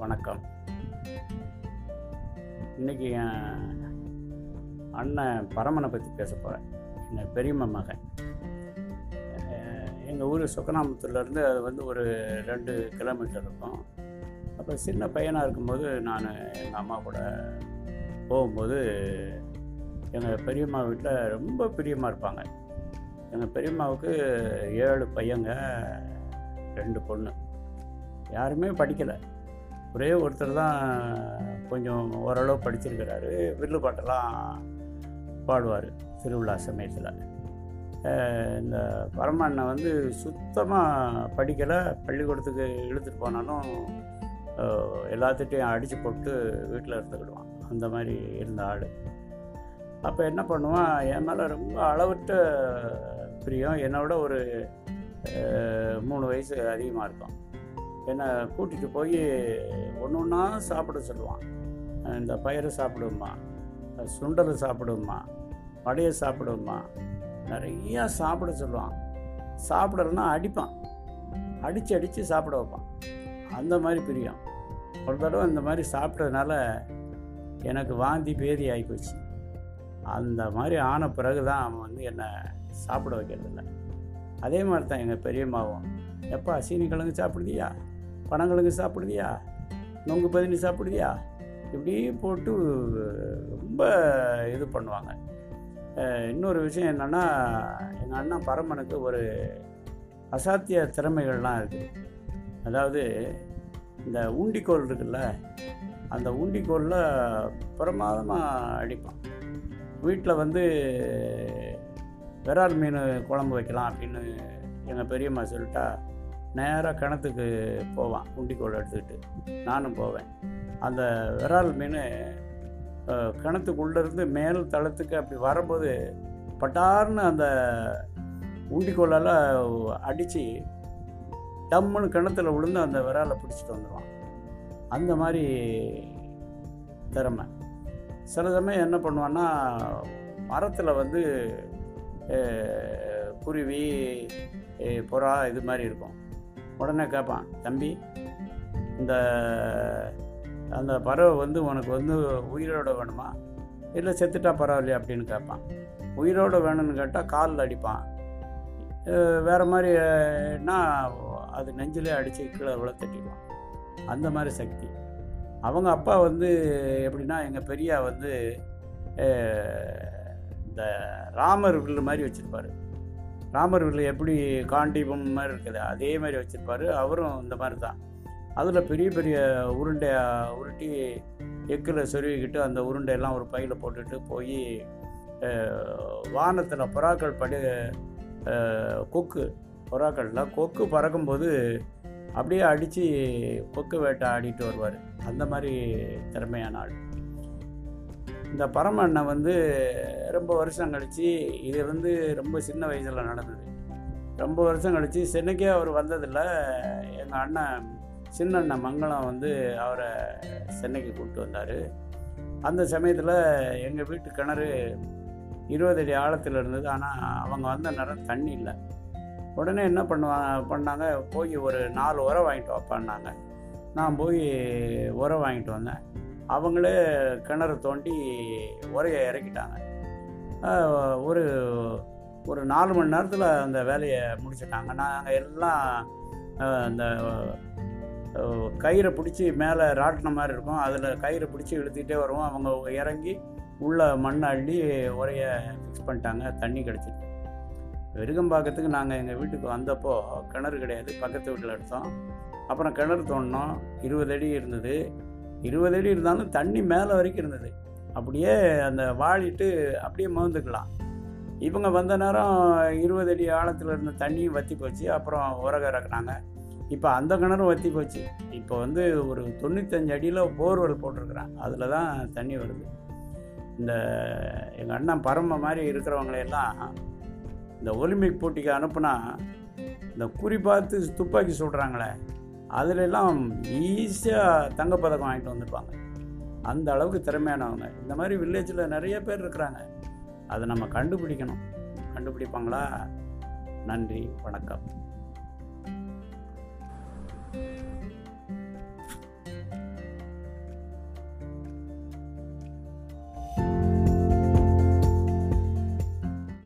வணக்கம். இன்றைக்கி என் அண்ணன் பரமனை பற்றி பேச போகிறேன் எங்கள் பெரியம்மா மகன். எங்கள் ஊர் சொக்கனாமுத்தூர்லேருந்து அது வந்து ஒரு ரெண்டு கிலோமீட்டர் இருக்கும். அப்போ சின்ன பையனாக இருக்கும்போது நான் எங்கள் அம்மா கூட போகும்போது எங்கள் பெரியம்மா வீட்டில் ரொம்ப பிரியமாக இருப்பாங்க. எங்கள் பெரியம்மாவுக்கு ஏழு பையங்க ரெண்டு பொண்ணு. யாருமே படிக்கலை. ஒரே ஒருத்தர் தான் கொஞ்சம் ஓரளவு படிச்சிருக்கிறாரு. வில்லு பாட்டெல்லாம் பாடுவார் திருவிழா சமயத்தில். இந்த பரமண்ணை வந்து சுத்தமாக படிக்கலை. பள்ளிக்கூடத்துக்கு இழுத்துட்டு போனாலும் எல்லாத்துட்டையும் அடித்து போட்டு வீட்டில் இருந்துக்கிடுவான். அந்த மாதிரி இருந்த ஆள். அப்போ என்ன பண்ணுவான் என் மேலே ரொம்ப அளவற்ற பிரியம். என்னை விட ஒரு மூணு வயசு அதிகமாக இருக்கும் என்னை கூட்டிகிட்டு போய் ஒன்று ஒன்றா சாப்பிட சொல்லுவான். இந்த பயிரை சாப்பிடுமா சுண்டலை சாப்பிடுமா வடையை சாப்பிடுமா நிறையா சாப்பிட சொல்லுவான். சாப்பிடலன்னா அடிப்பான். அடித்து அடித்து சாப்பிட வைப்பான். அந்த மாதிரி பிரியம். ஒரு தடவை இந்த மாதிரி சாப்பிட்டதுனால எனக்கு வாந்தி பேதி ஆகிப்போச்சு அந்த மாதிரி ஆன பிறகு தான் அவன் வந்து என்னை சாப்பிட வைக்கிறதில்ல. அதே மாதிரி தான் எங்கள் பெரியம்மாவும். எப்பா சீனி கிழங்கு சாப்பிடுதியா? பனங்கிழங்கு சாப்பிடுவியா? நொங்கு பதினி சாப்பிடுவியா? இப்படி போட்டு ரொம்ப இது பண்ணுவாங்க. இன்னொரு விஷயம் என்னென்னா எங்கள் அண்ணன் பரமனுக்கு ஒரு அசாத்திய திறமைகள்லாம் இருக்குது அதாவது இந்த உண்டிக்கோல் இருக்குல்ல அந்த உண்டிக்கோலில் பிரமாதமாக அடிப்பான். வீட்டில் வந்து விரால் மீன் குழம்பு வைக்கலாம் அப்படின்னு எங்கள் பெரியம்மா சொல்லிட்டா நேராக கிணத்துக்கு போவான் உண்டிக்கோல் எடுத்துக்கிட்டு. நானும் போவேன். அந்த விரால் மீன் கிணத்துக்குள்ளேருந்து மேல் தளத்துக்கு அப்படி வரும்போது பட்டார்னு அந்த உண்டிக்கோலால் அடித்து டம்முன்னு கிணத்துல விழுந்து அந்த விராலை பிடிச்சிட்டு வந்துடுவான் அந்த மாதிரி திறமை. சில சமயம் என்ன பண்ணுவான்னா மரத்தில் வந்து குருவி புறா இது மாதிரி இருக்கும். உடனே கேட்பான் தம்பி இந்த அந்த பறவை வந்து உனக்கு வந்து உயிரோட வேணுமா? இல்லை செத்துட்டா பரவாயில்லையா? அப்படின்னு கேட்பான். உயிரோடு வேணும்னு கேட்டால் காலில் அடிப்பான். வேறு மாதிரினா அது நெஞ்சிலே அடித்து கீழே விழ தட்டிடுவான் அந்த மாதிரி சக்தி. அவங்க அப்பா வந்து எப்படின்னா எங்கள் பெரியா வந்து இந்த ராமர் மாதிரி வச்சுருப்பாரு. ராமர்கள் எப்படி காண்டீபம் மாதிரி இருக்குது அதே மாதிரி வச்சுருப்பாரு. அவரும் இந்த மாதிரி தான் அதில் பெரிய பெரிய உருண்டையாக உருட்டி எக்கில் சொருவிக்கிட்டு அந்த உருண்டையெல்லாம் ஒரு பையில் போட்டுட்டு போய் வானத்தில் புறாக்கள் படி கொக்கு புறாக்கள்லாம் கொக்கு பறக்கும்போது அப்படியே அடித்து கொக்கு வேட்டை ஆடிட்டு வருவார். அந்த மாதிரி திறமையான ஆள். இந்த பரம அண்ணன் வந்து ரொம்ப வருஷம் கழித்து இது வந்து ரொம்ப சின்ன வயசில் நடந்தது. ரொம்ப வருஷம் கழித்து சென்னைக்கே அவர் வந்ததில்லை. எங்கள் அண்ணன் சின்ன அண்ணன் மங்களம் வந்து அவரை சென்னைக்கு கூப்பிட்டு வந்தார். அந்த சமயத்தில் எங்கள் வீட்டு கிணறு இருபது அடி ஆழத்தில் இருந்தது. ஆனால் அவங்க வந்த நேரம் தண்ணி இல்லை. உடனே என்ன பண்ணுவாங்க பண்ணாங்க போய் ஒரு நாலு உரம் வாங்கிட்டு வாப்பான்னாங்க. நான் போய் உரம் வாங்கிட்டு வந்தேன். அவங்களே கிணறு தோண்டி உரையை இறக்கிட்டாங்க. ஒரு ஒரு நாலு மணி நேரத்தில் அந்த வேலையை முடிச்சிட்டாங்க. நாங்கள் எல்லாம் அந்த கயிறை பிடிச்சி மேலே ராட்டின மாதிரி இருக்கும். அதில் கயிறை பிடிச்சி இழுத்துக்கிட்டே வருவோம். அவங்க இறங்கி உள்ளே மண் அள்ளி உரைய ஃபிக்ஸ் பண்ணிட்டாங்க. தண்ணி கிடச்சிட்டு விருகம்பாக்கத்துக்கு நாங்கள் எங்கள் வீட்டுக்கு வந்தப்போ கிணறு கிடையாது. பக்கத்து வீட்டில் எடுத்தோம். அப்புறம் கிணறு தோண்டினோம். இருபது அடி இருந்தது. இருபது அடி இருந்தாலும் தண்ணி மேலே வரைக்கும் இருந்தது. அப்படியே அந்த வாழிட்டு அப்படியே மோந்துக்கலாம் இவங்க வந்த நேரம் இருபது அடி ஆழத்தில் இருந்த தண்ணியும் வற்றி போச்சு. அப்புறம் உரக இறக்குனாங்க. இப்போ அந்த கிணறும் வற்றி போச்சு. இப்போ வந்து ஒரு தொண்ணூத்தஞ்சு அடியில் போர்வெல் போட்டிருக்கிறான் அதில் தான் தண்ணி வருது. இந்த எங்கள் அண்ணன் பரம மாதிரி இருக்கிறவங்களையெல்லாம் இந்த ஒலிம்பிக் போட்டிக்கு அனுப்புனா இந்த குறி பார்த்து துப்பாக்கி சுடுறாங்களே அதிலெல்லாம் ஈஸியாக தங்கப்பதக்கம் வாங்கிட்டு வந்திருப்பாங்க. அந்த அளவுக்கு திறமையானவங்க இந்த மாதிரி வில்லேஜில் நிறைய பேர் இருக்கிறாங்க. அதை நம்ம கண்டுபிடிக்கணும். கண்டுபிடிப்பாங்களா? நன்றி. வணக்கம்.